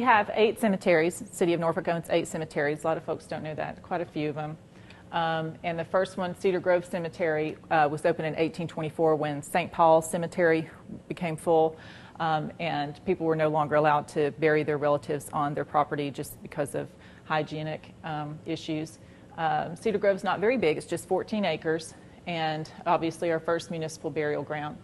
We have eight cemeteries. City of Norfolk owns eight cemeteries. A lot of folks don't know that. Quite a few of them. Um, and the first one, Cedar Grove Cemetery, uh, was opened in 1824 when St. Paul Cemetery became full, um, and people were no longer allowed to bury their relatives on their property just because of hygienic um, issues. Um, Cedar Grove's not very big; it's just 14 acres, and obviously our first municipal burial ground.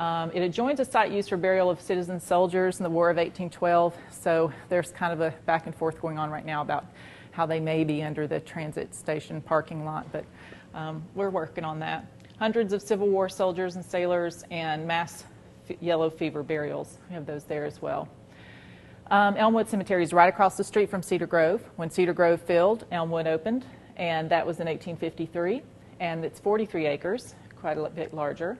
Um, it adjoins a site used for burial of citizen soldiers in the War of 1812, so there's kind of a back and forth going on right now about how they may be under the transit station parking lot, but um, we're working on that. Hundreds of Civil War soldiers and sailors and mass yellow fever burials. We have those there as well. Um, Elmwood Cemetery is right across the street from Cedar Grove. When Cedar Grove filled, Elmwood opened, and that was in 1853, and it's 43 acres, quite a bit larger.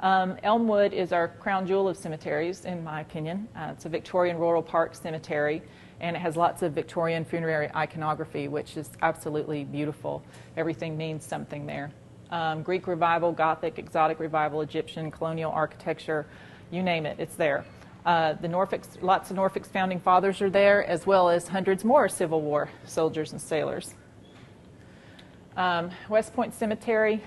Um, Elmwood is our crown jewel of cemeteries, in my opinion. Uh, it's a Victorian Rural Park cemetery, and it has lots of Victorian funerary iconography, which is absolutely beautiful. Everything means something there. Um, Greek Revival, Gothic, Exotic Revival, Egyptian, colonial architecture, you name it, it's there. Uh, the Norfolk's, lots of Norfolk's founding fathers are there, as well as hundreds more Civil War soldiers and sailors. Um, West Point Cemetery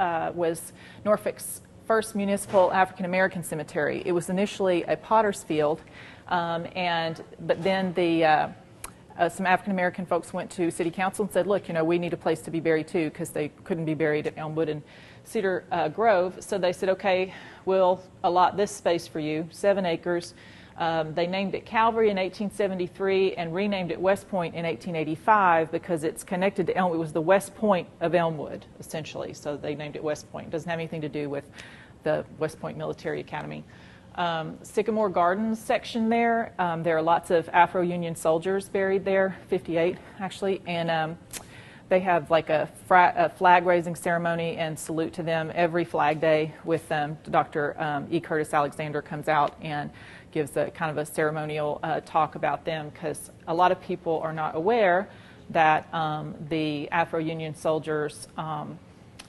uh, was Norfolk's first municipal African American cemetery. It was initially a potter's field, um, and but then the uh, uh, some African American folks went to city council and said, "Look, you know, we need a place to be buried too, because they couldn't be buried at Elmwood and Cedar uh, Grove." So they said, "Okay, we'll allot this space for you, seven acres." Um, they named it Calvary in 1873 and renamed it West Point in 1885 because it's connected to Elmwood. It was the West Point of Elmwood, essentially. So they named it West Point. It doesn't have anything to do with the West Point Military Academy. Um, Sycamore Gardens section there, um, there are lots of Afro Union soldiers buried there, 58 actually, and um, they have like a, a, flag raising ceremony and salute to them every Flag Day with them. Dr. Um, e. Curtis Alexander comes out and gives a kind of a ceremonial uh, talk about them because a lot of people are not aware that um, the Afro Union soldiers um,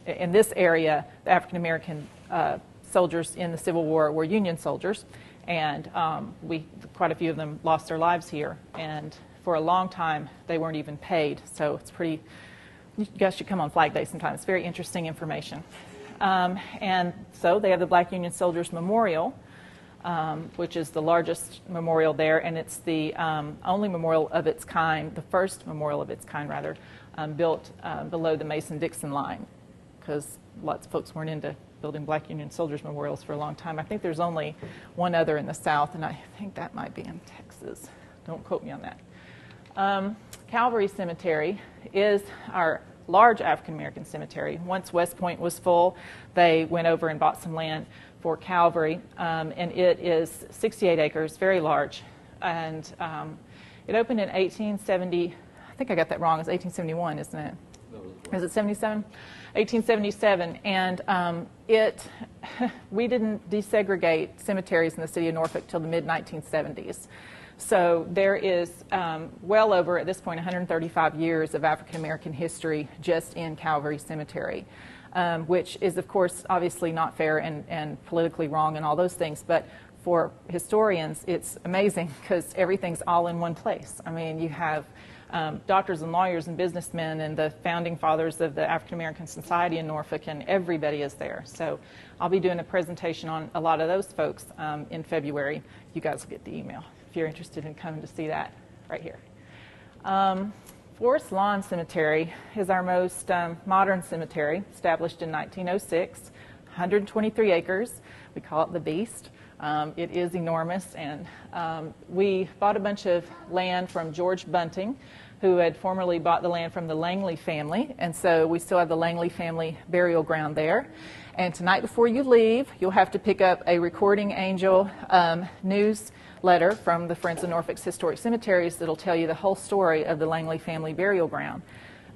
in this area, the African American uh, soldiers in the Civil War were Union soldiers, and um, we quite a few of them lost their lives here. And for a long time, they weren't even paid. So it's pretty. You guys should come on Flag Day sometime. It's very interesting information. Um, and so they have the Black Union Soldiers Memorial, um, which is the largest memorial there, and it's the um, only memorial of its kind, the first memorial of its kind, rather, um, built uh, below the Mason Dixon line, because lots of folks weren't into building Black Union Soldiers memorials for a long time. I think there's only one other in the South, and I think that might be in Texas. Don't quote me on that. Um, Calvary Cemetery is our large African American cemetery. Once West Point was full, they went over and bought some land for Calvary, um, and it is 68 acres, very large. And um, it opened in 1870. I think I got that wrong. It's 1871, isn't it? Is it 77? 1877, and um, it we didn't desegregate cemeteries in the city of Norfolk till the mid 1970s. So there is um, well over at this point 135 years of African American history just in Calvary Cemetery, um, which is of course obviously not fair and, and politically wrong and all those things, but for historians it's amazing because everything's all in one place. I mean you have um, doctors and lawyers and businessmen and the founding fathers of the African American Society in Norfolk, and everybody is there. So I'll be doing a presentation on a lot of those folks um, in February. You guys will get the email if you're interested in coming to see that right here. Um, Forest Lawn Cemetery is our most um, modern cemetery, established in 1906, 123 acres. We call it the Beast. Um, it is enormous, and um, we bought a bunch of land from George Bunting, who had formerly bought the land from the Langley family, and so we still have the Langley family burial ground there. And tonight, before you leave, you'll have to pick up a Recording Angel um, newsletter from the Friends of Norfolk's Historic Cemeteries that'll tell you the whole story of the Langley family burial ground.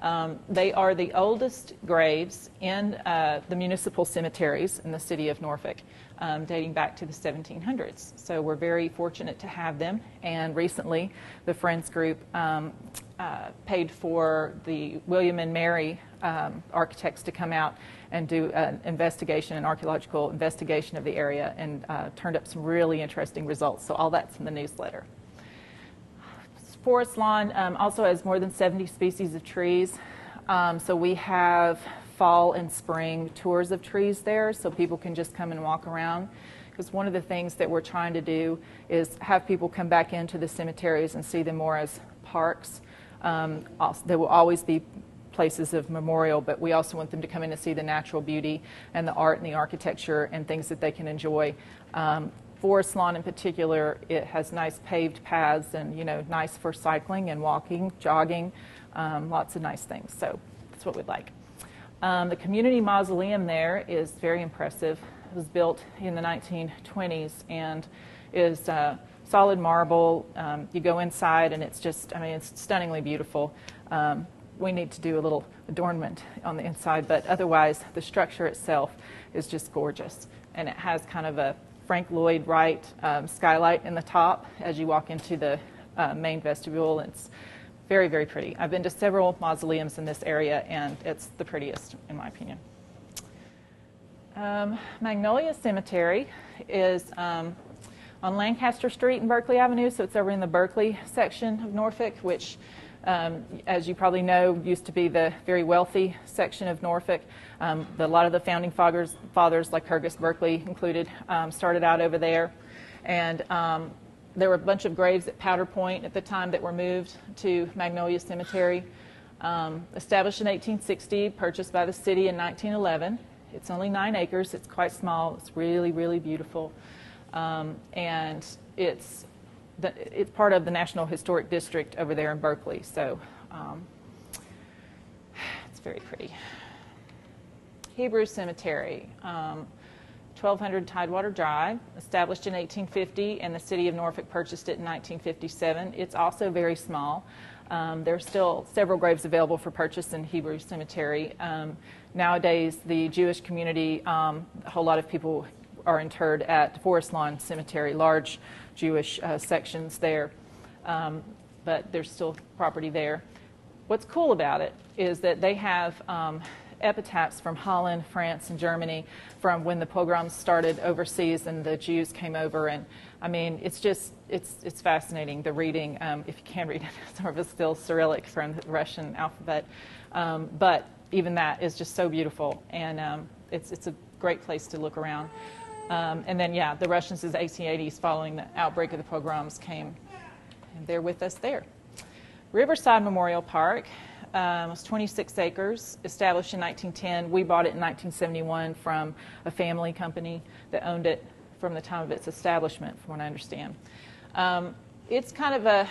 Um, they are the oldest graves in uh, the municipal cemeteries in the city of Norfolk um, dating back to the 1700s. So we're very fortunate to have them. And recently, the Friends Group um, uh, paid for the William and Mary um, architects to come out and do an investigation, an archaeological investigation of the area, and uh, turned up some really interesting results. So all that's in the newsletter. Forest Lawn um, also has more than 70 species of trees. Um, so we have fall and spring tours of trees there so people can just come and walk around. Because one of the things that we're trying to do is have people come back into the cemeteries and see them more as parks. Um, also, there will always be places of memorial, but we also want them to come in and see the natural beauty and the art and the architecture and things that they can enjoy. Um, Forest Lawn in particular, it has nice paved paths and, you know, nice for cycling and walking, jogging, um, lots of nice things. So that's what we'd like. Um, the community mausoleum there is very impressive. It was built in the 1920s and is uh, solid marble. Um, you go inside and it's just, I mean, it's stunningly beautiful. Um, we need to do a little adornment on the inside, but otherwise, the structure itself is just gorgeous. And it has kind of a Frank Lloyd Wright um, skylight in the top as you walk into the uh, main vestibule. It's very, very pretty. I've been to several mausoleums in this area, and it's the prettiest, in my opinion. Um, Magnolia Cemetery is um, on Lancaster Street and Berkeley Avenue, so it's over in the Berkeley section of Norfolk, which um, as you probably know, used to be the very wealthy section of Norfolk. Um, the, a lot of the founding fathers, fathers like Lycurgus Berkeley included, um, started out over there. And um, there were a bunch of graves at Powder Point at the time that were moved to Magnolia Cemetery. Um, established in 1860, purchased by the city in 1911. It's only nine acres. It's quite small. It's really, really beautiful. Um, and it's the, it's part of the National Historic District over there in Berkeley. So um, it's very pretty. Hebrew Cemetery, um, 1200 Tidewater Drive, established in 1850, and the city of Norfolk purchased it in 1957. It's also very small. Um, there are still several graves available for purchase in Hebrew Cemetery. Um, nowadays, the Jewish community, um, a whole lot of people are interred at Forest Lawn Cemetery, large Jewish uh, sections there, um, but there's still property there. What's cool about it is that they have um, epitaphs from Holland, France, and Germany from when the pogroms started overseas and the Jews came over. And I mean, it's just it's it's fascinating the reading. Um, if you can read it, some of it's still Cyrillic from the Russian alphabet, um, but even that is just so beautiful, and um, it's it's a great place to look around. Um, and then, yeah, the Russians in the 1880s, following the outbreak of the pogroms, came and they're with us there. Riverside Memorial Park um, was 26 acres, established in 1910. We bought it in 1971 from a family company that owned it from the time of its establishment, from what I understand. Um, it's kind of a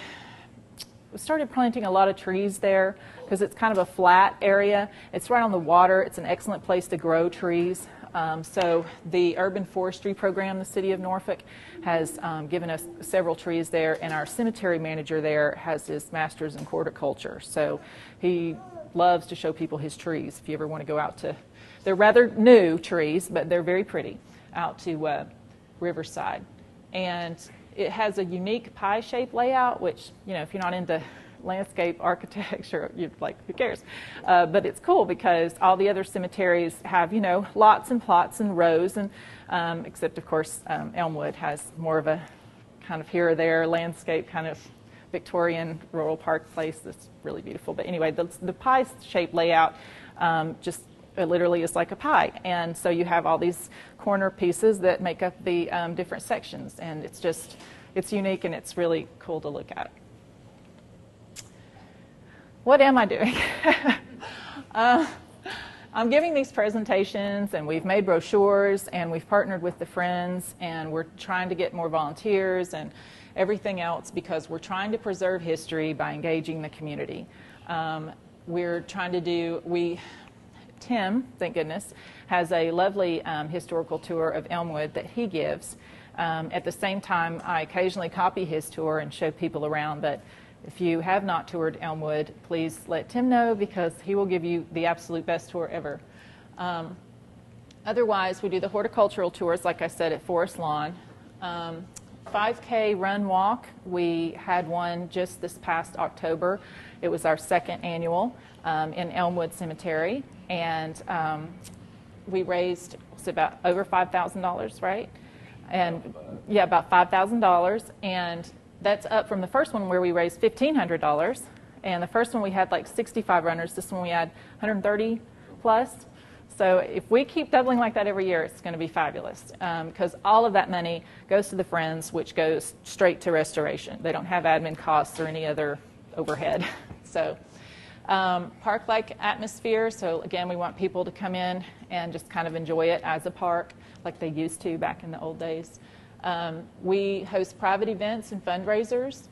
we started planting a lot of trees there because it's kind of a flat area. It's right on the water. It's an excellent place to grow trees. Um, so the urban forestry program, the city of Norfolk, has um, given us several trees there, and our cemetery manager there has his master's in horticulture. So he loves to show people his trees. If you ever want to go out to, they're rather new trees, but they're very pretty, out to uh, Riverside, and it has a unique pie-shaped layout, which you know if you're not into landscape architecture. You're like, who cares? Uh, but it's cool because all the other cemeteries have, you know, lots and plots and rows, and um, except of course um, Elmwood has more of a kind of here or there landscape kind of Victorian rural park place that's really beautiful. But anyway, the, the pie-shaped layout um, just it literally is like a pie, and so you have all these corner pieces that make up the um, different sections, and it's just it's unique and it's really cool to look at what am I doing? uh, I'm giving these presentations, and we've made brochures, and we've partnered with the Friends, and we're trying to get more volunteers and everything else because we're trying to preserve history by engaging the community. Um, we're trying to do, we, Tim, thank goodness, has a lovely um, historical tour of Elmwood that he gives. Um, at the same time, I occasionally copy his tour and show people around, but if you have not toured Elmwood, please let Tim know because he will give you the absolute best tour ever. Um, otherwise, we do the horticultural tours, like I said, at Forest Lawn. Um, 5K run walk, we had one just this past October. It was our second annual um, in Elmwood Cemetery, and um, we raised was about over $5,000, right? And yeah, about $5,000. And that's up from the first one where we raised $1,500. And the first one we had like 65 runners. This one we had 130 plus. So if we keep doubling like that every year, it's going to be fabulous because um, all of that money goes to the Friends, which goes straight to restoration. They don't have admin costs or any other overhead. so um, park-like atmosphere. So again, we want people to come in and just kind of enjoy it as a park like they used to back in the old days. Um, we host private events and fundraisers.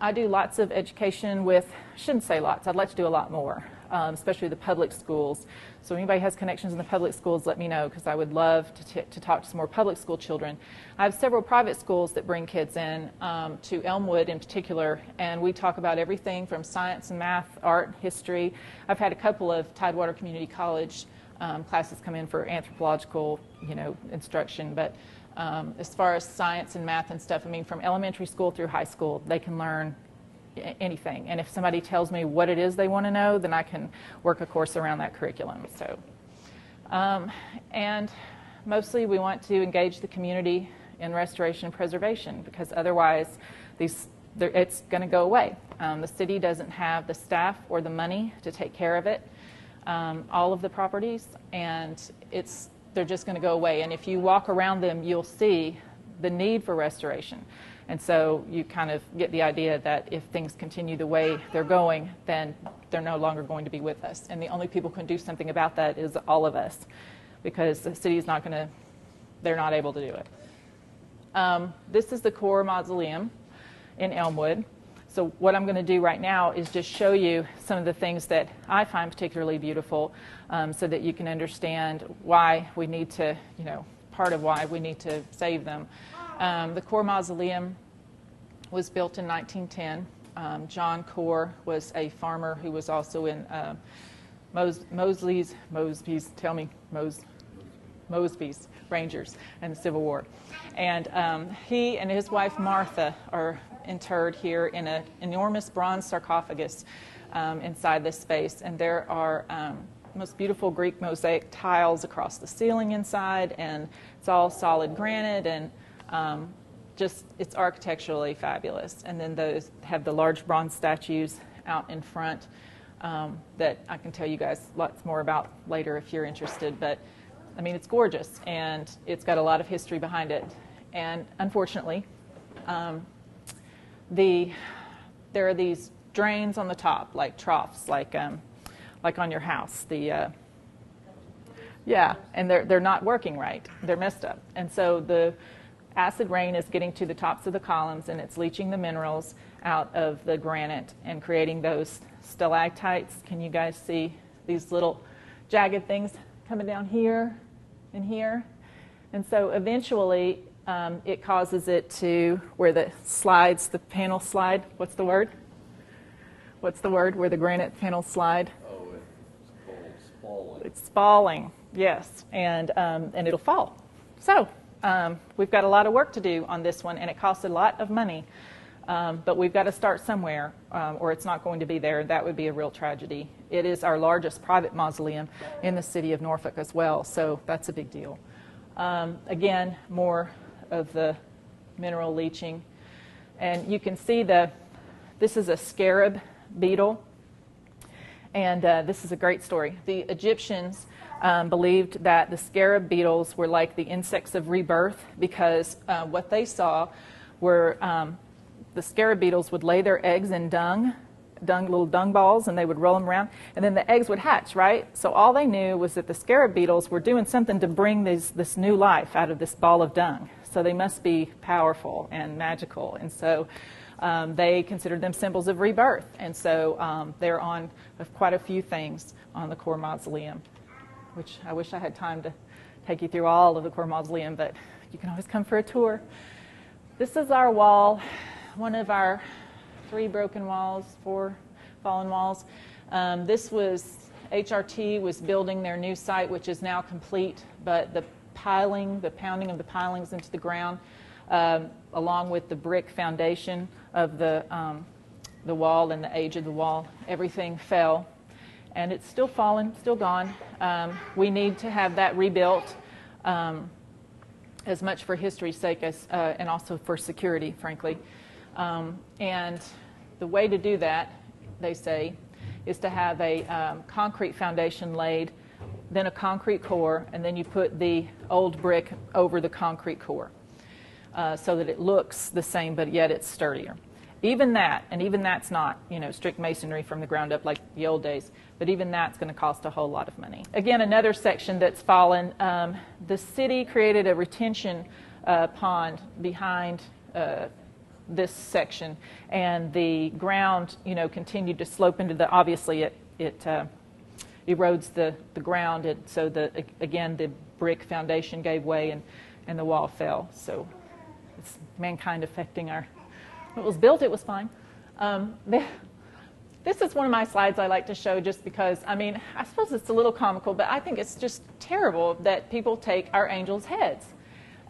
I do lots of education with, I shouldn't say lots, I'd like to do a lot more, um, especially the public schools. So if anybody has connections in the public schools, let me know because I would love to, t- to talk to some more public school children. I have several private schools that bring kids in um, to Elmwood in particular, and we talk about everything from science and math, art, history. I've had a couple of Tidewater Community College um, classes come in for anthropological, you know, instruction, but um, as far as science and math and stuff, I mean, from elementary school through high school, they can learn anything. And if somebody tells me what it is they want to know, then I can work a course around that curriculum. So, um, and mostly we want to engage the community in restoration and preservation because otherwise, these it's going to go away. Um, the city doesn't have the staff or the money to take care of it, um, all of the properties, and it's they're just going to go away. And if you walk around them, you'll see the need for restoration. And so you kind of get the idea that if things continue the way they're going, then they're no longer going to be with us. And the only people who can do something about that is all of us, because the city is not going to, they're not able to do it. Um, this is the core mausoleum in Elmwood. So what I'm going to do right now is just show you some of the things that I find particularly beautiful um, so that you can understand why we need to, you know, part of why we need to save them. Um, the Core Mausoleum was built in 1910. Um, John Core was a farmer who was also in uh, Mos- Mosley's, Mosby's, tell me, Mos- Mosby's Rangers in the Civil War. And um, he and his wife Martha are interred here in an enormous bronze sarcophagus um, inside this space. And there are um, most beautiful Greek mosaic tiles across the ceiling inside, and it's all solid granite and um, just it's architecturally fabulous. And then those have the large bronze statues out in front um, that I can tell you guys lots more about later if you're interested. But I mean, it's gorgeous and it's got a lot of history behind it. And unfortunately, um, the there are these drains on the top, like troughs, like um, like on your house. The uh, yeah, and they're they're not working right. They're messed up, and so the acid rain is getting to the tops of the columns and it's leaching the minerals out of the granite and creating those stalactites. Can you guys see these little jagged things coming down here and here? And so eventually um, it causes it to where the slides, the panel slide. What's the word? What's the word where the granite panels slide? Oh, it's falling. It's spalling, yes, and um, and it'll fall. So um, we've got a lot of work to do on this one, and it costs a lot of money. Um, but we've got to start somewhere, um, or it's not going to be there. That would be a real tragedy. It is our largest private mausoleum in the city of Norfolk as well, so that's a big deal. Um, again, more of the mineral leaching. And you can see the, this is a scarab beetle. And uh, this is a great story. The Egyptians um, believed that the scarab beetles were like the insects of rebirth because uh, what they saw were um, the scarab beetles would lay their eggs in dung, dung, little dung balls, and they would roll them around, and then the eggs would hatch, right? So all they knew was that the scarab beetles were doing something to bring these, this new life out of this ball of dung. So they must be powerful and magical. And so um, they considered them symbols of rebirth. And so um, they're on quite a few things on the core mausoleum, which I wish I had time to take you through all of the core mausoleum, but you can always come for a tour. This is our wall, one of our three broken walls, four fallen walls. Um, this was HRT was building their new site, which is now complete, but the piling, the pounding of the pilings into the ground, um, along with the brick foundation of the, um, the wall and the age of the wall, everything fell. And it's still fallen, still gone. Um, we need to have that rebuilt um, as much for history's sake as, uh, and also for security, frankly. Um, and the way to do that, they say, is to have a um, concrete foundation laid, then a concrete core, and then you put the old brick over the concrete core uh, so that it looks the same, but yet it's sturdier. Even that, and even that's not, you know, strict masonry from the ground up like the old days, but even that's going to cost a whole lot of money. Again, another section that's fallen. Um, the city created a retention uh, pond behind uh, this section, and the ground, you know, continued to slope into the. Obviously, it it uh, erodes the the ground, and so the again the brick foundation gave way and and the wall fell. So it's mankind affecting our when it was built, it was fine. Um, this is one of my slides I like to show just because, I mean, I suppose it's a little comical, but I think it's just terrible that people take our angels' heads.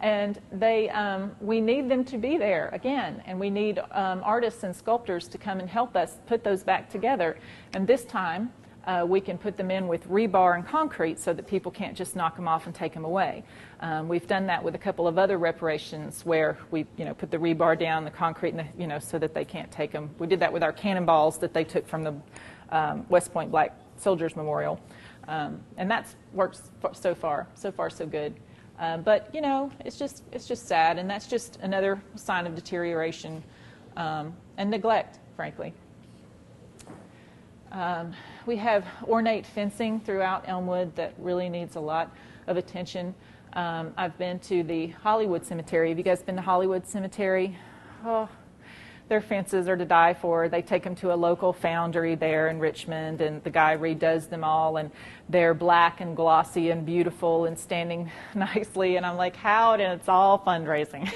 And they, um, we need them to be there again, and we need um, artists and sculptors to come and help us put those back together. And this time, uh, we can put them in with rebar and concrete so that people can't just knock them off and take them away. Um, we've done that with a couple of other reparations where we, you know, put the rebar down, the concrete, the, you know, so that they can't take them. We did that with our cannonballs that they took from the um, West Point Black Soldiers Memorial, um, and that's worked so far. So far, so good. Uh, but you know, it's just it's just sad, and that's just another sign of deterioration um, and neglect, frankly. Um, we have ornate fencing throughout Elmwood that really needs a lot of attention. Um, I've been to the Hollywood Cemetery. Have you guys been to Hollywood Cemetery? Oh, their fences are to die for. They take them to a local foundry there in Richmond, and the guy redoes them all, and they're black and glossy and beautiful and standing nicely. And I'm like, how? And it's all fundraising.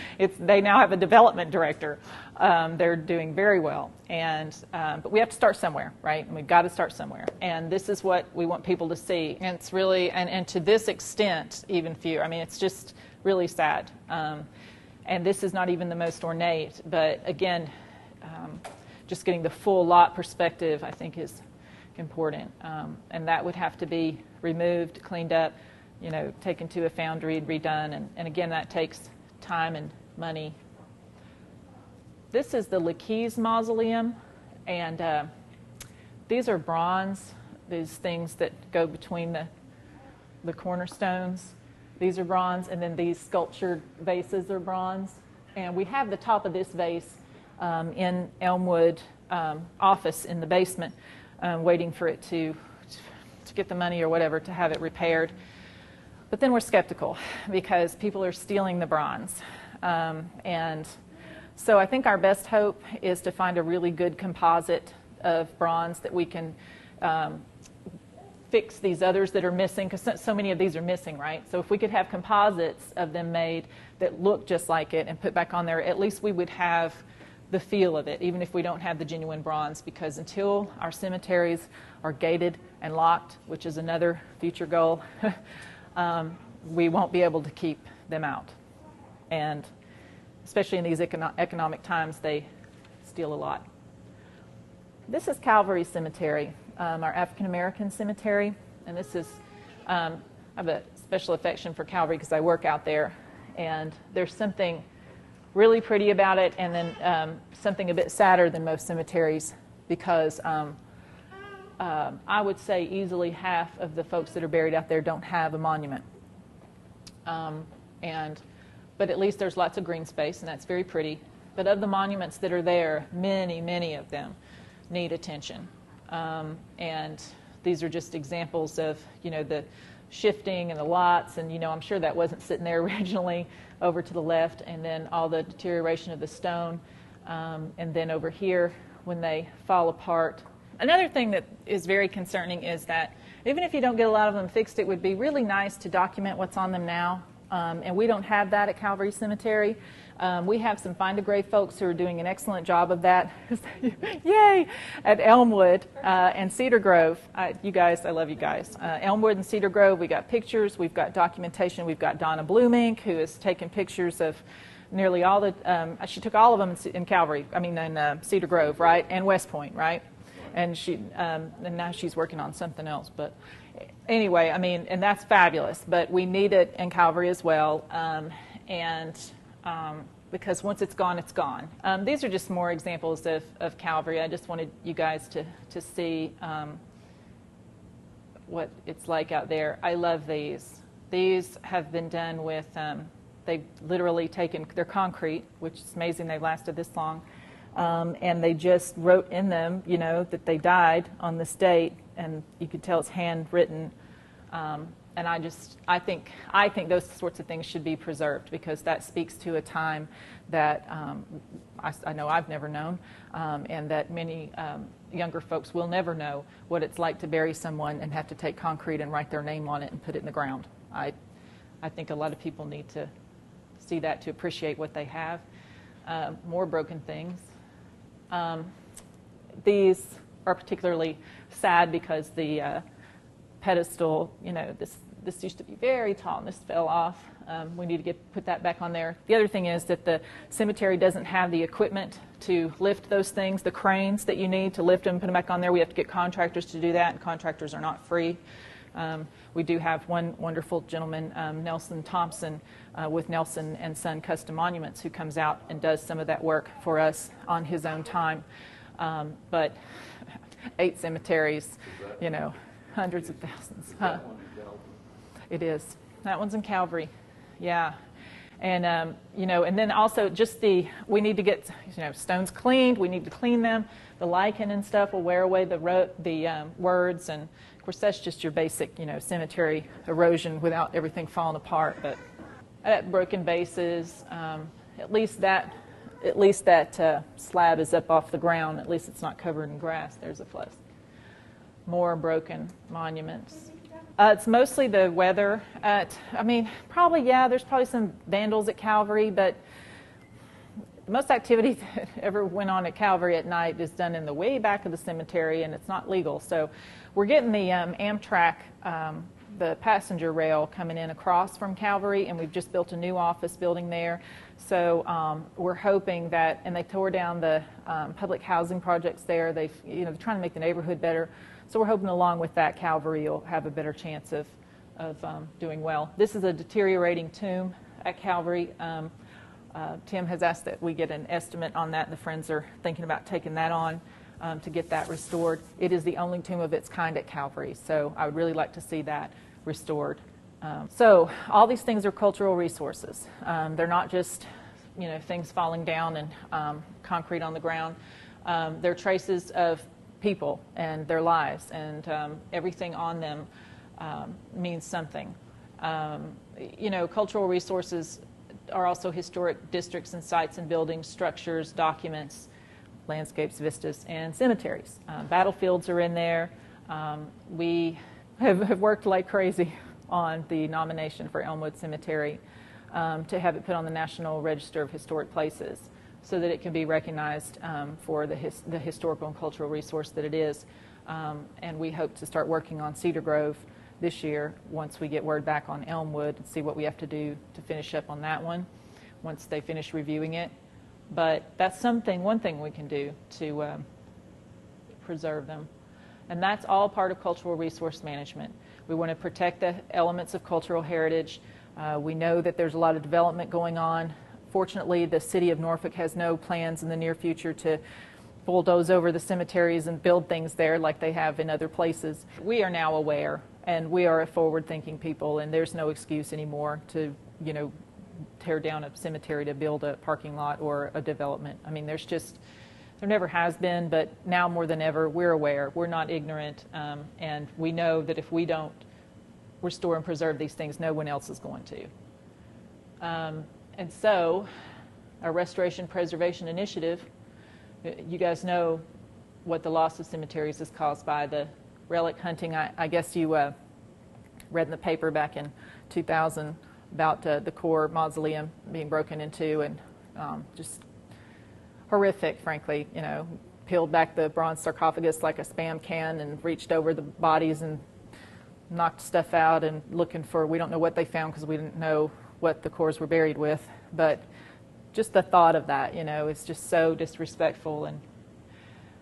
it's they now have a development director. Um, they're doing very well, and um, but we have to start somewhere, right? And we've got to start somewhere. And this is what we want people to see. And it's really, and, and to this extent, even few. I mean, it's just really sad. Um, and this is not even the most ornate, but again, um, just getting the full lot perspective, I think, is important. Um, and that would have to be removed, cleaned up, you know, taken to a foundry and redone. And, and again, that takes time and money. This is the Laquise Mausoleum, and uh, these are bronze, these things that go between the, the cornerstones. These are bronze, and then these sculptured vases are bronze. And we have the top of this vase um, in Elmwood um, office in the basement, um, waiting for it to, to get the money or whatever to have it repaired. But then we're skeptical because people are stealing the bronze. Um, and so I think our best hope is to find a really good composite of bronze that we can um, fix these others that are missing because so many of these are missing, right? So if we could have composites of them made that look just like it and put back on there, at least we would have the feel of it, even if we don't have the genuine bronze, because until our cemeteries are gated and locked, which is another future goal, um, we won't be able to keep them out. And especially in these econo- economic times, they steal a lot. This is Calvary Cemetery um, our African American cemetery. And this is, um, I have a special affection for Calvary because I work out there. And there's something really pretty about it, and then um, something a bit sadder than most cemeteries because um, uh, I would say easily half of the folks that are buried out there don't have a monument. Um, and but at least there's lots of green space, and that's very pretty. But of the monuments that are there, many, many of them need attention. Um, and these are just examples of, you know, the shifting and the lots. And, you know, I'm sure that wasn't sitting there originally over to the left. And then all the deterioration of the stone. Um, and then over here, when they fall apart. Another thing that is very concerning is that even if you don't get a lot of them fixed, it would be really nice to document what's on them now. Um, and we don't have that at Calvary Cemetery. Um, we have some Find a Grave folks who are doing an excellent job of that. Yay! At Elmwood uh, and Cedar Grove. Uh, you guys, I love you guys. Uh, Elmwood and Cedar Grove, we got pictures, we've got documentation, we've got Donna Bloomink who has taken pictures of nearly all the, um, she took all of them in Calvary, I mean, in uh, Cedar Grove, right? And West Point, right? And she, um, and now she's working on something else, but anyway, I mean, and that's fabulous. But we need it in Calvary as well, um, and um, because once it's gone, it's gone. Um, these are just more examples of, of Calvary. I just wanted you guys to, to see um, what it's like out there. I love these. These have been done with, um, they've literally taken, they're concrete, which is amazing they lasted this long. Um, and they just wrote in them, you know, that they died on this date, and you could tell it's handwritten. Um, and I just, I think, I think those sorts of things should be preserved because that speaks to a time that um, I, I, know I've never known, um, and that many um, younger folks will never know what it's like to bury someone and have to take concrete and write their name on it and put it in the ground. I, I think a lot of people need to see that to appreciate what they have. Uh, more broken things. Um, these are particularly sad because the uh, pedestal, you know, this this used to be very tall and this fell off. Um, we need to get put that back on there. The other thing is that the cemetery doesn't have the equipment to lift those things, the cranes that you need to lift them put them back on there. We have to get contractors to do that, and contractors are not free. Um, we do have one wonderful gentleman, um, Nelson Thompson, uh, with Nelson and Son Custom Monuments, who comes out and does some of that work for us on his own time. Um, but eight cemeteries, you know, hundreds of thousands. Huh? It is. That one's in Calvary. Yeah. And, um, you know, and then also just the, we need to get, you know, stones cleaned. We need to clean them. The lichen and stuff will wear away the, ro- the um, words. And, of course, that's just your basic, you know, cemetery erosion without everything falling apart. But at broken bases, um, at least that, at least that uh, slab is up off the ground. At least it's not covered in grass. There's a plus. More broken monuments. Uh, it's mostly the weather. At, I mean, probably, yeah, there's probably some vandals at Calvary, but most activity that ever went on at Calvary at night is done in the way back of the cemetery, and it's not legal. So we're getting the um, Amtrak, um, the passenger rail coming in across from Calvary, and we've just built a new office building there. So um, we're hoping that, and they tore down the um, public housing projects there. They've, you know, they're trying to make the neighborhood better. So we're hoping along with that, Calvary will have a better chance of, of um, doing well. This is a deteriorating tomb at Calvary. Um, uh, Tim has asked that we get an estimate on that, the Friends are thinking about taking that on um, to get that restored. It is the only tomb of its kind at Calvary, so I would really like to see that restored. Um, so all these things are cultural resources. Um, they're not just you know things falling down and um, concrete on the ground. they're traces of people and their lives, and um, everything on them um, means something. Um, you know, cultural resources are also historic districts and sites and buildings, structures, documents, landscapes, vistas, and cemeteries. Um, battlefields are in there. Um, we have, have, worked like crazy on the nomination for Elmwood Cemetery um, to have it put on the National Register of Historic Places so that it can be recognized um, for the, his, the historical and cultural resource that it is. Um, and we hope to start working on Cedar Grove this year once we get word back on Elmwood and see what we have to do to finish up on that one once they finish reviewing it. But that's something, one thing we can do to um, preserve them. And that's all part of cultural resource management. We want to protect the elements of cultural heritage. Uh, we know that there's a lot of development going on Fortunately, the city of Norfolk has no plans in the near future to bulldoze over the cemeteries and build things there like they have in other places. We are now aware and we are a forward thinking people and there's no excuse anymore to, you know, tear down a cemetery to build a parking lot or a development. I mean, there's just, there never has been, but now more than ever, we're aware. We're not ignorant, um, and we know that if we don't restore and preserve these things, no one else is going to. Um, and so, our Restoration Preservation Initiative, you guys know what the loss of cemeteries is caused by the relic hunting. I, I guess you uh, read in the paper back in 2000 about uh, the core mausoleum being broken into and um, just horrific, frankly. You know, peeled back the bronze sarcophagus like a spam can and reached over the bodies and knocked stuff out and looking for, we don't know what they found because we didn't know what the cores were buried with, but just the thought of that, you know, is just so disrespectful. And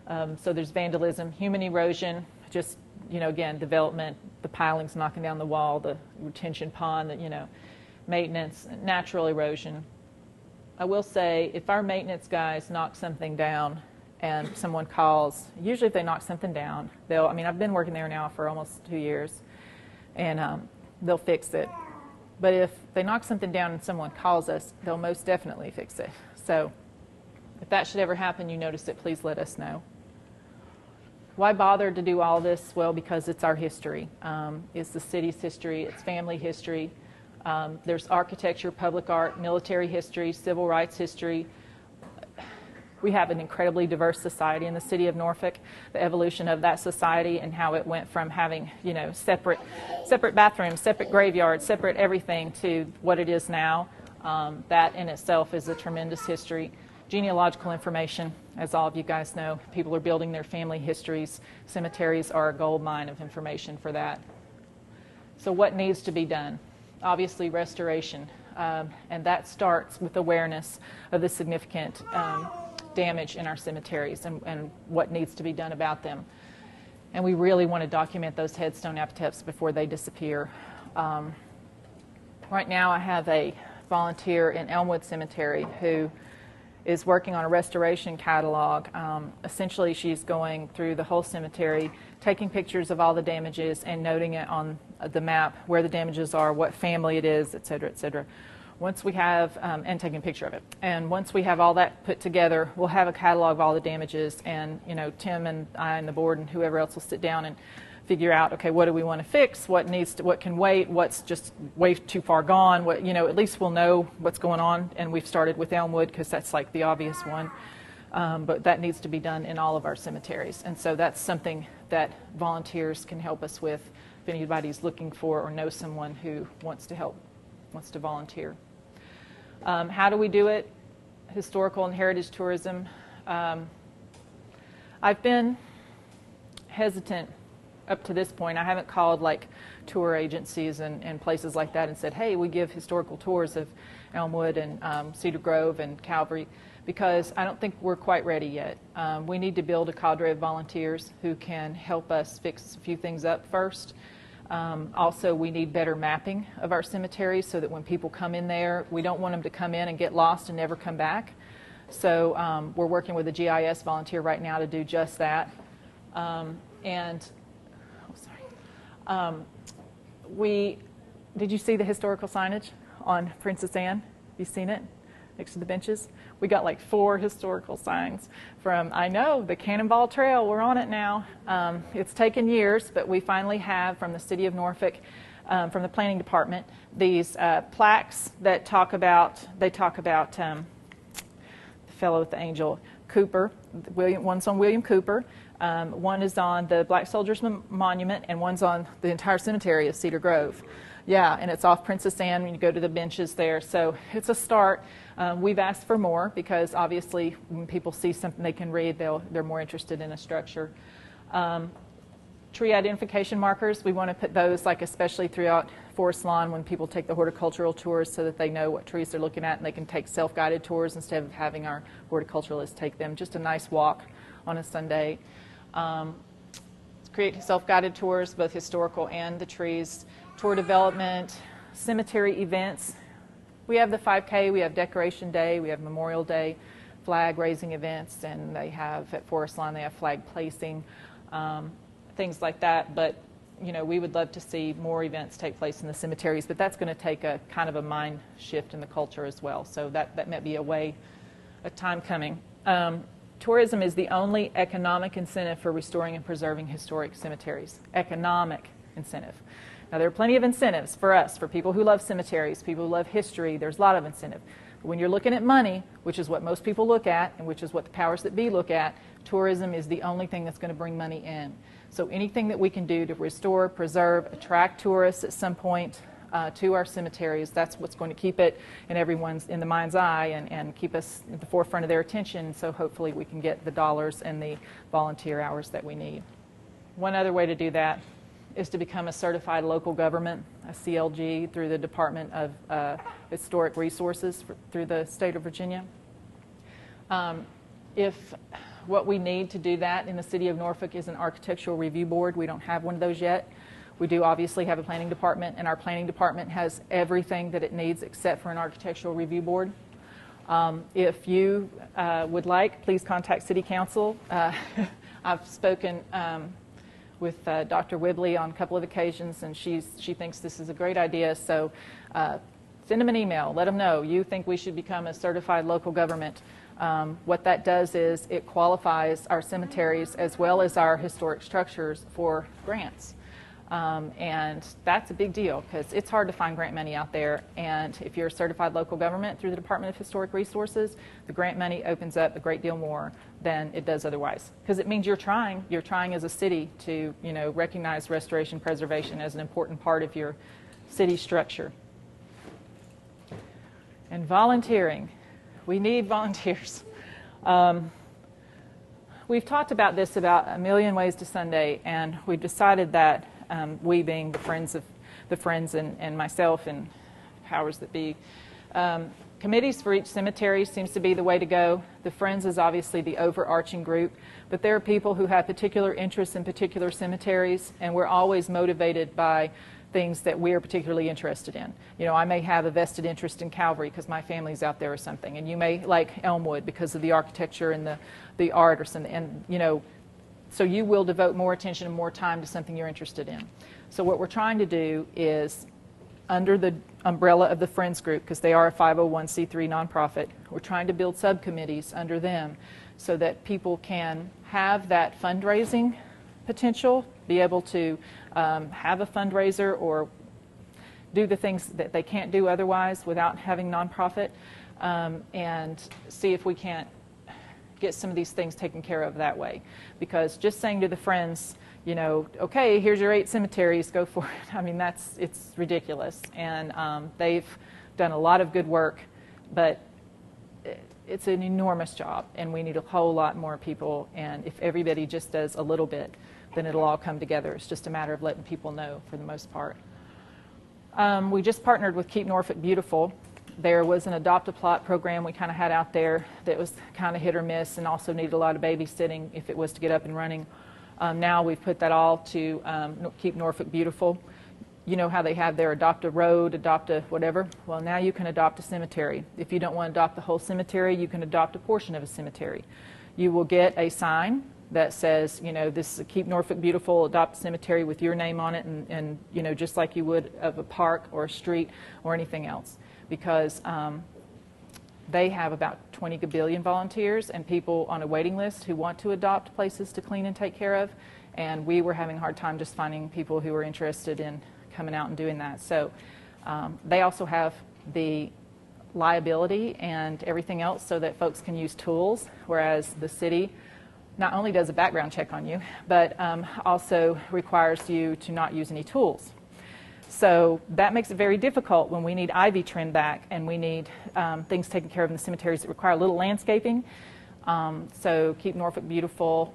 um, so there's vandalism, human erosion, just, you know, again, development, the pilings knocking down the wall, the retention pond, the, you know, maintenance, natural erosion. I will say if our maintenance guys knock something down and someone calls, usually if they knock something down, they'll, I mean, I've been working there now for almost two years, and um, they'll fix it. But if they knock something down and someone calls us, they'll most definitely fix it. So if that should ever happen, you notice it, please let us know. Why bother to do all this? Well, because it's our history. Um, it's the city's history, it's family history. Um, there's architecture, public art, military history, civil rights history. We have an incredibly diverse society in the city of Norfolk. The evolution of that society and how it went from having, you know, separate, separate bathrooms, separate graveyards, separate everything to what it is now. Um, that in itself is a tremendous history. Genealogical information, as all of you guys know, people are building their family histories. Cemeteries are a gold mine of information for that. So, what needs to be done? Obviously, restoration, um, and that starts with awareness of the significant um, damage in our cemeteries and, and, what needs to be done about them. And we really want to document those headstone epitaphs before they disappear. Um, right now, I have a volunteer in Elmwood Cemetery who is working on a restoration catalog. Um, essentially, she's going through the whole cemetery, taking pictures of all the damages and noting it on the map where the damages are, what family it is, et cetera, et cetera. Once we have, um, and taking a picture of it, and once we have all that put together, we'll have a catalog of all the damages, and you know, Tim and I and the board and whoever else will sit down and figure out, okay, what do we want to fix? What needs to, what can wait? What's just way too far gone? What, you know, at least we'll know what's going on. And we've started with Elmwood because that's like the obvious one. Um, but that needs to be done in all of our cemeteries. And so that's something that volunteers can help us with if anybody's looking for or knows someone who wants to help, wants to volunteer. Um, how do we do it? Historical and heritage tourism. Um, I've been hesitant up to this point. I haven't called like tour agencies and, and places like that and said, hey, we give historical tours of Elmwood and um, Cedar Grove and Calvary because I don't think we're quite ready yet. Um, we need to build a cadre of volunteers who can help us fix a few things up first. Um, also, we need better mapping of our cemeteries so that when people come in there, we don't want them to come in and get lost and never come back. So um, we're working with a GIS volunteer right now to do just that. Um, and oh, sorry. Um, we did you see the historical signage on Princess Anne? Have you seen it next to the benches? We got like four historical signs from, I know, the Cannonball Trail. We're on it now. Um, it's taken years, but we finally have from the city of Norfolk, um, from the planning department, these uh, plaques that talk about, they talk about um, the fellow with the angel, Cooper. William, one's on William Cooper. Um, one is on the Black Soldiers Monument, and one's on the entire cemetery of Cedar Grove. Yeah, and it's off Princess Anne when you go to the benches there. So it's a start. Um, we've asked for more because obviously when people see something they can read, they'll, they're more interested in a structure. Um, tree identification markers, we want to put those like especially throughout Forest Lawn when people take the horticultural tours so that they know what trees they're looking at and they can take self-guided tours instead of having our horticulturalists take them. Just a nice walk on a Sunday. Um, create self-guided tours, both historical and the trees, tour development, cemetery events, we have the 5K, we have Decoration Day, we have Memorial Day, flag raising events, and they have at Forest Lawn they have flag placing, um, things like that. But you know, we would love to see more events take place in the cemeteries, but that's going to take a kind of a mind shift in the culture as well. So that that might be a way, a time coming. Um, tourism is the only economic incentive for restoring and preserving historic cemeteries. Economic incentive. Now, there are plenty of incentives for us, for people who love cemeteries, people who love history. There's a lot of incentive. But when you're looking at money, which is what most people look at and which is what the powers that be look at, tourism is the only thing that's going to bring money in. So anything that we can do to restore, preserve, attract tourists at some point uh, to our cemeteries, that's what's going to keep it in everyone's in the mind's eye and, and keep us at the forefront of their attention. So hopefully we can get the dollars and the volunteer hours that we need. One other way to do that is to become a certified local government, a CLG, through the Department of uh, Historic Resources for, through the state of Virginia. Um, if what we need to do that in the city of Norfolk is an architectural review board, we don't have one of those yet. We do obviously have a planning department, and our planning department has everything that it needs except for an architectural review board. Um, if you uh, would like, please contact City Council. Uh, I've spoken um, with uh, Dr. Wibley on a couple of occasions, and she's, she thinks this is a great idea. So uh, send them an email. Let them know you think we should become a certified local government. Um, what that does is it qualifies our cemeteries as well as our historic structures for grants. Um, and that's a big deal because it's hard to find grant money out there. And if you're a certified local government through the Department of Historic Resources, the grant money opens up a great deal more than it does otherwise. Because it means you're trying, you're trying as a city to, you know, recognize restoration preservation as an important part of your city structure. And volunteering. We need volunteers. Um, we've talked about this about a million ways to Sunday, and we've decided that um, we being the friends of the friends and, and myself and powers that be. Um, committees for each cemetery seems to be the way to go. The Friends is obviously the overarching group, but there are people who have particular interests in particular cemeteries, and we're always motivated by things that we're particularly interested in. You know, I may have a vested interest in Calvary because my family's out there or something, and you may like Elmwood because of the architecture and the, the art or something. And, you know, so you will devote more attention and more time to something you're interested in. So what we're trying to do is under the umbrella of the Friends Group, because they are a 501c3 nonprofit, we're trying to build subcommittees under them so that people can have that fundraising potential, be able to um, have a fundraiser or do the things that they can't do otherwise without having nonprofit, um, and see if we can't get some of these things taken care of that way. Because just saying to the friends, you know, okay, here's your eight cemeteries, go for it. I mean, that's it's ridiculous, and um, they've done a lot of good work, but it's an enormous job, and we need a whole lot more people. And if everybody just does a little bit, then it'll all come together. It's just a matter of letting people know for the most part. Um, we just partnered with Keep Norfolk Beautiful. There was an adopt a plot program we kind of had out there that was kind of hit or miss and also needed a lot of babysitting if it was to get up and running. Um, now we've put that all to um, Keep Norfolk Beautiful. You know how they have their adopt a road, adopt a whatever? Well, now you can adopt a cemetery. If you don't want to adopt the whole cemetery, you can adopt a portion of a cemetery. You will get a sign that says, you know, this is Keep Norfolk Beautiful, adopt a cemetery with your name on it, and, and, you know, just like you would of a park or a street or anything else. Because um, they have about 20 billion volunteers and people on a waiting list who want to adopt places to clean and take care of. And we were having a hard time just finding people who were interested in coming out and doing that. So um, they also have the liability and everything else so that folks can use tools, whereas the city not only does a background check on you, but um, also requires you to not use any tools. So that makes it very difficult when we need ivy trimmed back and we need um, things taken care of in the cemeteries that require a little landscaping. Um, so keep Norfolk beautiful.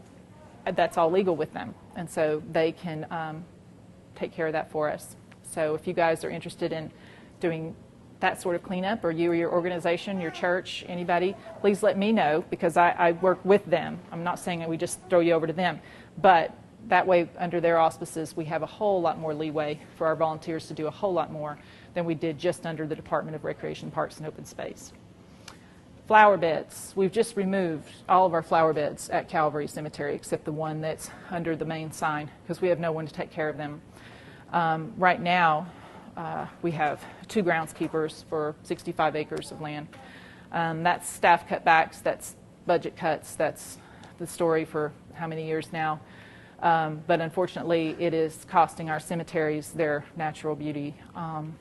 That's all legal with them, and so they can um, take care of that for us. So if you guys are interested in doing that sort of cleanup, or you or your organization, your church, anybody, please let me know because I, I work with them. I'm not saying that we just throw you over to them, but that way, under their auspices, we have a whole lot more leeway for our volunteers to do a whole lot more than we did just under the Department of Recreation, Parks, and Open Space. Flower beds. We've just removed all of our flower beds at Calvary Cemetery except the one that's under the main sign because we have no one to take care of them. Um, right now, uh, we have two groundskeepers for 65 acres of land. Um, that's staff cutbacks, that's budget cuts, that's the story for how many years now. Um, but unfortunately, it is costing our cemeteries their natural beauty. Um,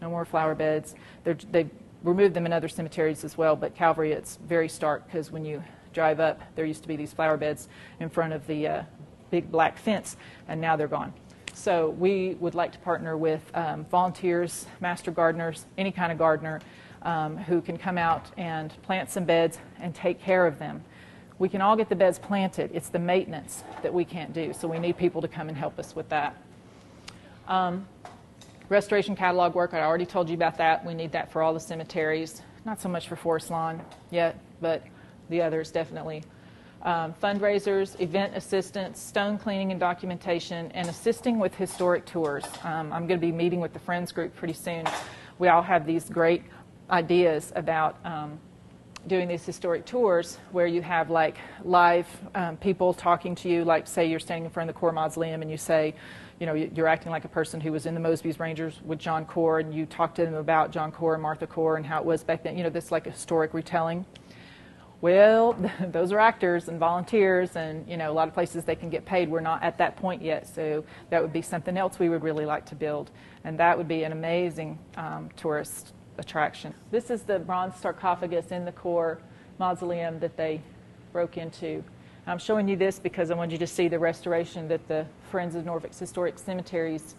no more flower beds. They're, they removed them in other cemeteries as well, but Calvary, it's very stark because when you drive up, there used to be these flower beds in front of the uh, big black fence, and now they're gone. So we would like to partner with um, volunteers, master gardeners, any kind of gardener um, who can come out and plant some beds and take care of them. We can all get the beds planted. It's the maintenance that we can't do. So we need people to come and help us with that. Um, restoration catalog work, I already told you about that. We need that for all the cemeteries. Not so much for Forest Lawn yet, but the others definitely um, fundraisers, event assistance, stone cleaning and documentation, and assisting with historic tours. Um, I'm going to be meeting with the Friends group pretty soon. We all have these great ideas about um, doing these historic tours where you have like live um, people talking to you, like say you're standing in front of the Corps Mausoleum and you say, you know, you're acting like a person who was in the Mosby's Rangers with John Corps, and you talk to them about John Corps and Martha Corps and how it was back then. You know, this like historic retelling. Well, those are actors and volunteers, and you know, a lot of places they can get paid. We're not at that point yet, so that would be something else we would really like to build, and that would be an amazing um, tourist attraction. This is the bronze sarcophagus in the core mausoleum that they broke into. I'm showing you this because I want you to see the restoration that the Friends of Norfolk's Historic Cemeteries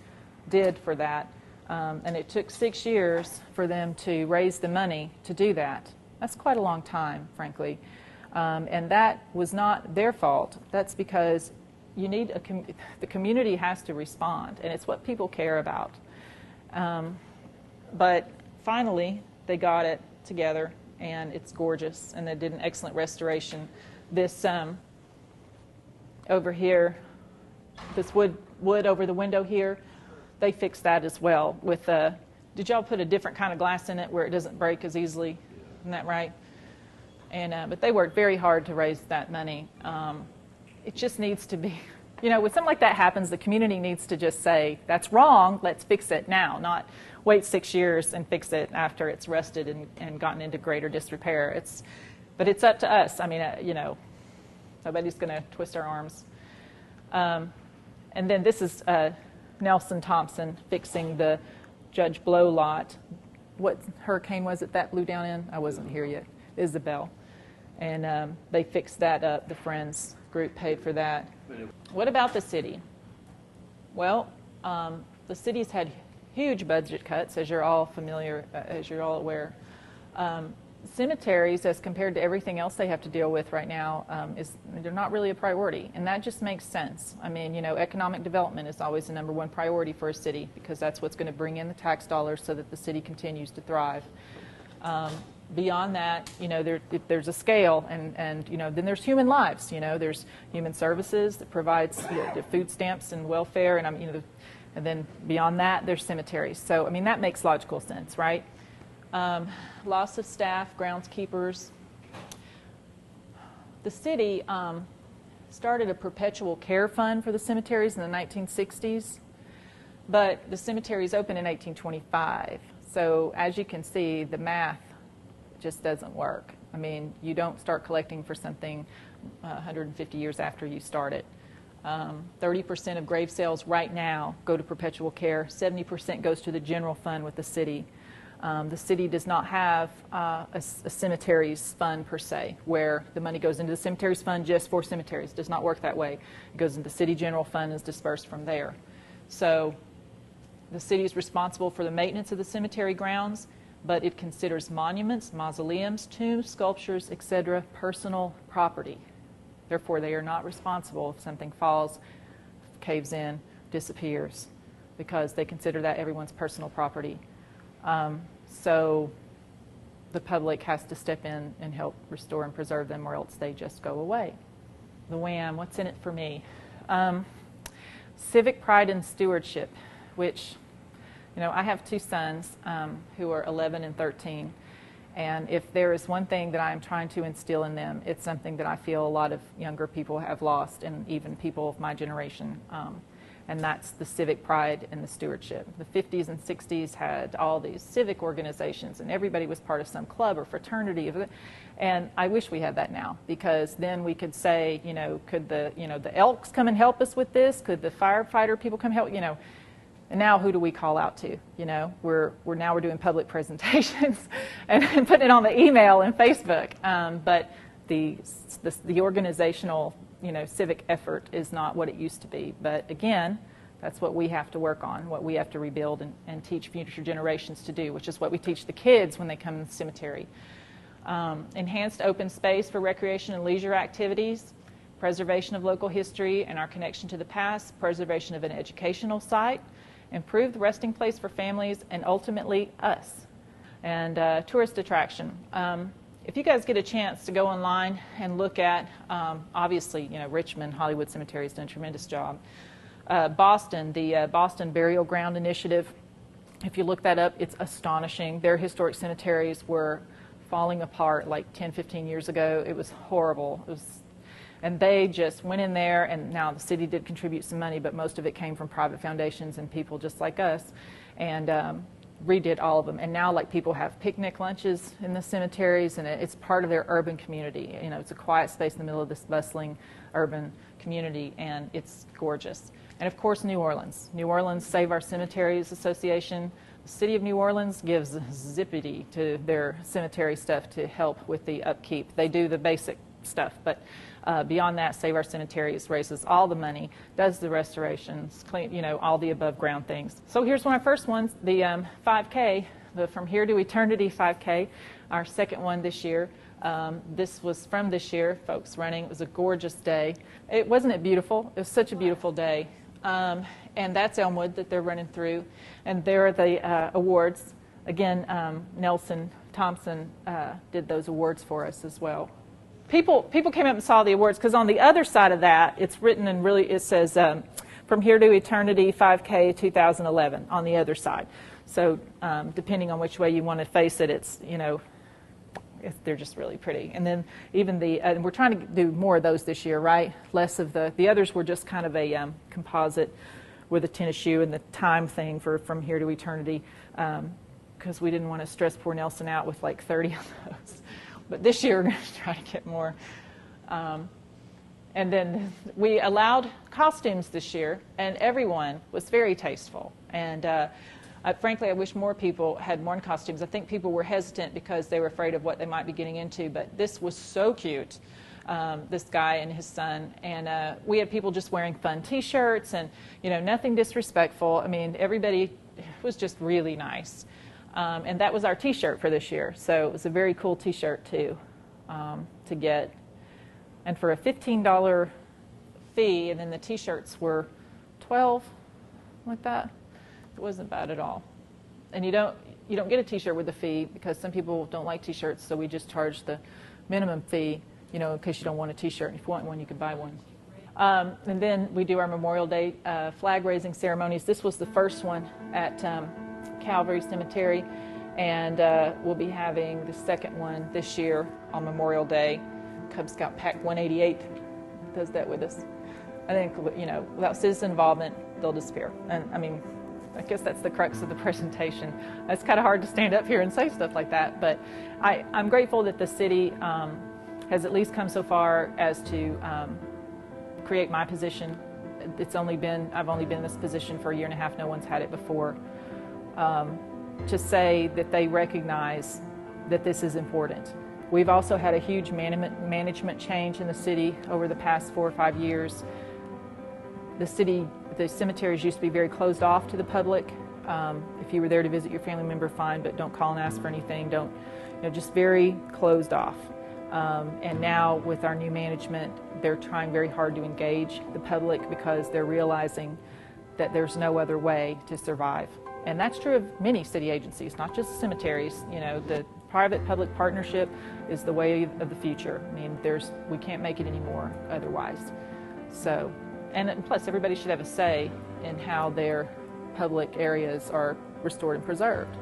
did for that. Um, and it took six years for them to raise the money to do that. That's quite a long time, frankly. Um, and that was not their fault. That's because you need a com- the community has to respond, and it's what people care about. Um, but finally, they got it together, and it's gorgeous, and they did an excellent restoration. This um, over here, this wood wood over the window here, they fixed that as well. With uh, did y'all put a different kind of glass in it where it doesn't break as easily? Isn't that right? And uh, but they worked very hard to raise that money. Um, it just needs to be, you know, when something like that happens, the community needs to just say that's wrong. Let's fix it now, not wait six years and fix it after it's rusted and, and gotten into greater disrepair. It's, but it's up to us. I mean, uh, you know, Nobody's going to twist our arms. Um, and then this is uh, Nelson Thompson fixing the Judge Blow lot. What hurricane was it that blew down in? I wasn't here yet. Isabel. And um, they fixed that up. The Friends group paid for that. What about the city? Well, um, the city's had huge budget cuts, as you're all familiar, uh, as you're all aware. Um, cemeteries, as compared to everything else they have to deal with right now, um, is they're not really a priority, and that just makes sense. I mean, you know, economic development is always the number one priority for a city because that's what's going to bring in the tax dollars so that the city continues to thrive. Um, beyond that, you know, there, there's a scale, and, and you know, then there's human lives. You know, there's human services that provides you know, food stamps and welfare, and I'm, you know, and then beyond that, there's cemeteries. So, I mean, that makes logical sense, right? Um, loss of staff, groundskeepers. The city um, started a perpetual care fund for the cemeteries in the 1960s, but the cemeteries opened in 1825. So as you can see, the math just doesn't work. I mean, you don't start collecting for something uh, 150 years after you start it. Um, 30% of grave sales right now go to perpetual care. 70% goes to the general fund with the city. Um, the city does not have uh, a, a, cemeteries fund per se, where the money goes into the cemeteries fund just for cemeteries. It does not work that way. It goes into the city general fund and is dispersed from there. So the city is responsible for the maintenance of the cemetery grounds, but it considers monuments, mausoleums, tombs, sculptures, etc., personal property. Therefore, they are not responsible if something falls, caves in, disappears, because they consider that everyone's personal property. Um, so the public has to step in and help restore and preserve them, or else they just go away. The WHAM, what's in it for me? Um, civic pride and stewardship, which, you know, I have two sons um, who are 11 and 13. And if there is one thing that I am trying to instill in them, it's something that I feel a lot of younger people have lost, and even people of my generation. Um, and that's the civic pride and the stewardship. The 50s and 60s had all these civic organizations, and everybody was part of some club or fraternity. And I wish we had that now because then we could say, you know, could the, you know, the Elks come and help us with this? Could the firefighter people come help? You know, and now who do we call out to? You know, we're, we're now we're doing public presentations and, and putting it on the email and Facebook. Um, but the, the, the organizational you know, civic effort is not what it used to be. But again, that's what we have to work on, what we have to rebuild and, and teach future generations to do, which is what we teach the kids when they come in the cemetery. Um, enhanced open space for recreation and leisure activities, preservation of local history and our connection to the past, preservation of an educational site, improved resting place for families, and ultimately us. And uh, tourist attraction. Um, if you guys get a chance to go online and look at, um, obviously, you know, Richmond, Hollywood Cemetery has done a tremendous job. Uh, Boston, the uh, Boston Burial Ground Initiative, if you look that up, it's astonishing. Their historic cemeteries were falling apart like 10, 15 years ago. It was horrible. It was, and they just went in there, and now the city did contribute some money, but most of it came from private foundations and people just like us, and um, redid all of them. And now, like people have picnic lunches in the cemeteries, and it's part of their urban community. You know, it's a quiet space in the middle of this bustling urban community, and it's gorgeous. And of course, New Orleans. New Orleans Save Our Cemeteries Association. The city of New Orleans gives zippity to their cemetery stuff to help with the upkeep. They do the basic stuff, but uh, beyond that, Save Our Cemeteries raises all the money, does the restorations, clean, you know, all the above ground things. So here's one of our first ones, the um, 5K, the From Here to Eternity 5K, our second one this year. Um, this was from this year, folks running. It was a gorgeous day. It wasn't it beautiful? It was such a beautiful day. Um, and that's Elmwood that they're running through. And there are the uh, awards. Again, um, Nelson Thompson uh, did those awards for us as well. People, people came up and saw the awards because on the other side of that, it's written and really it says um, "From Here to Eternity 5K 2011" on the other side. So um, depending on which way you want to face it, it's you know they're just really pretty. And then even the, uh, we're trying to do more of those this year, right? Less of the, the others were just kind of a um, composite with a tennis shoe and the time thing for from here to eternity, because um, we didn't want to stress poor Nelson out with like 30 of those. But this year we're going to try to get more. Um, and then we allowed costumes this year, and everyone was very tasteful. And uh, uh, frankly, I wish more people had worn costumes. I think people were hesitant because they were afraid of what they might be getting into, but this was so cute. Um, this guy and his son, and uh, we had people just wearing fun T-shirts, and you know, nothing disrespectful. I mean, everybody was just really nice, um, and that was our T-shirt for this year. So it was a very cool T-shirt too um, to get, and for a fifteen dollar fee, and then the T-shirts were twelve, like that. It wasn't bad at all. And you don't you don't get a T-shirt with a fee because some people don't like T-shirts, so we just charge the minimum fee, you know, in case you don't want a T-shirt. And if you want one, you can buy one. Um, and then we do our Memorial Day uh, flag raising ceremonies. This was the first one at um, Calvary Cemetery, and uh, we'll be having the second one this year on Memorial Day. Cub Scout Pack 188 does that with us. I think you know, without citizen involvement, they'll disappear. And I mean, I guess that's the crux of the presentation. It's kind of hard to stand up here and say stuff like that, but I, am grateful that the city um, has at least come so far as to um, create my position. It's only been, I've only been in this position for a year and a half, no one's had it before. Um, to say that they recognize that this is important. We've also had a huge management, management change in the city over the past four or five years. The city the cemeteries used to be very closed off to the public. Um, if you were there to visit your family member, fine, but don't call and ask for anything. Don't, you know, just very closed off. Um, and now with our new management, they're trying very hard to engage the public because they're realizing that there's no other way to survive. And that's true of many city agencies, not just cemeteries. You know, the private-public partnership is the way of the future. I mean, there's we can't make it anymore otherwise. So and plus, everybody should have a say in how their public areas are restored and preserved.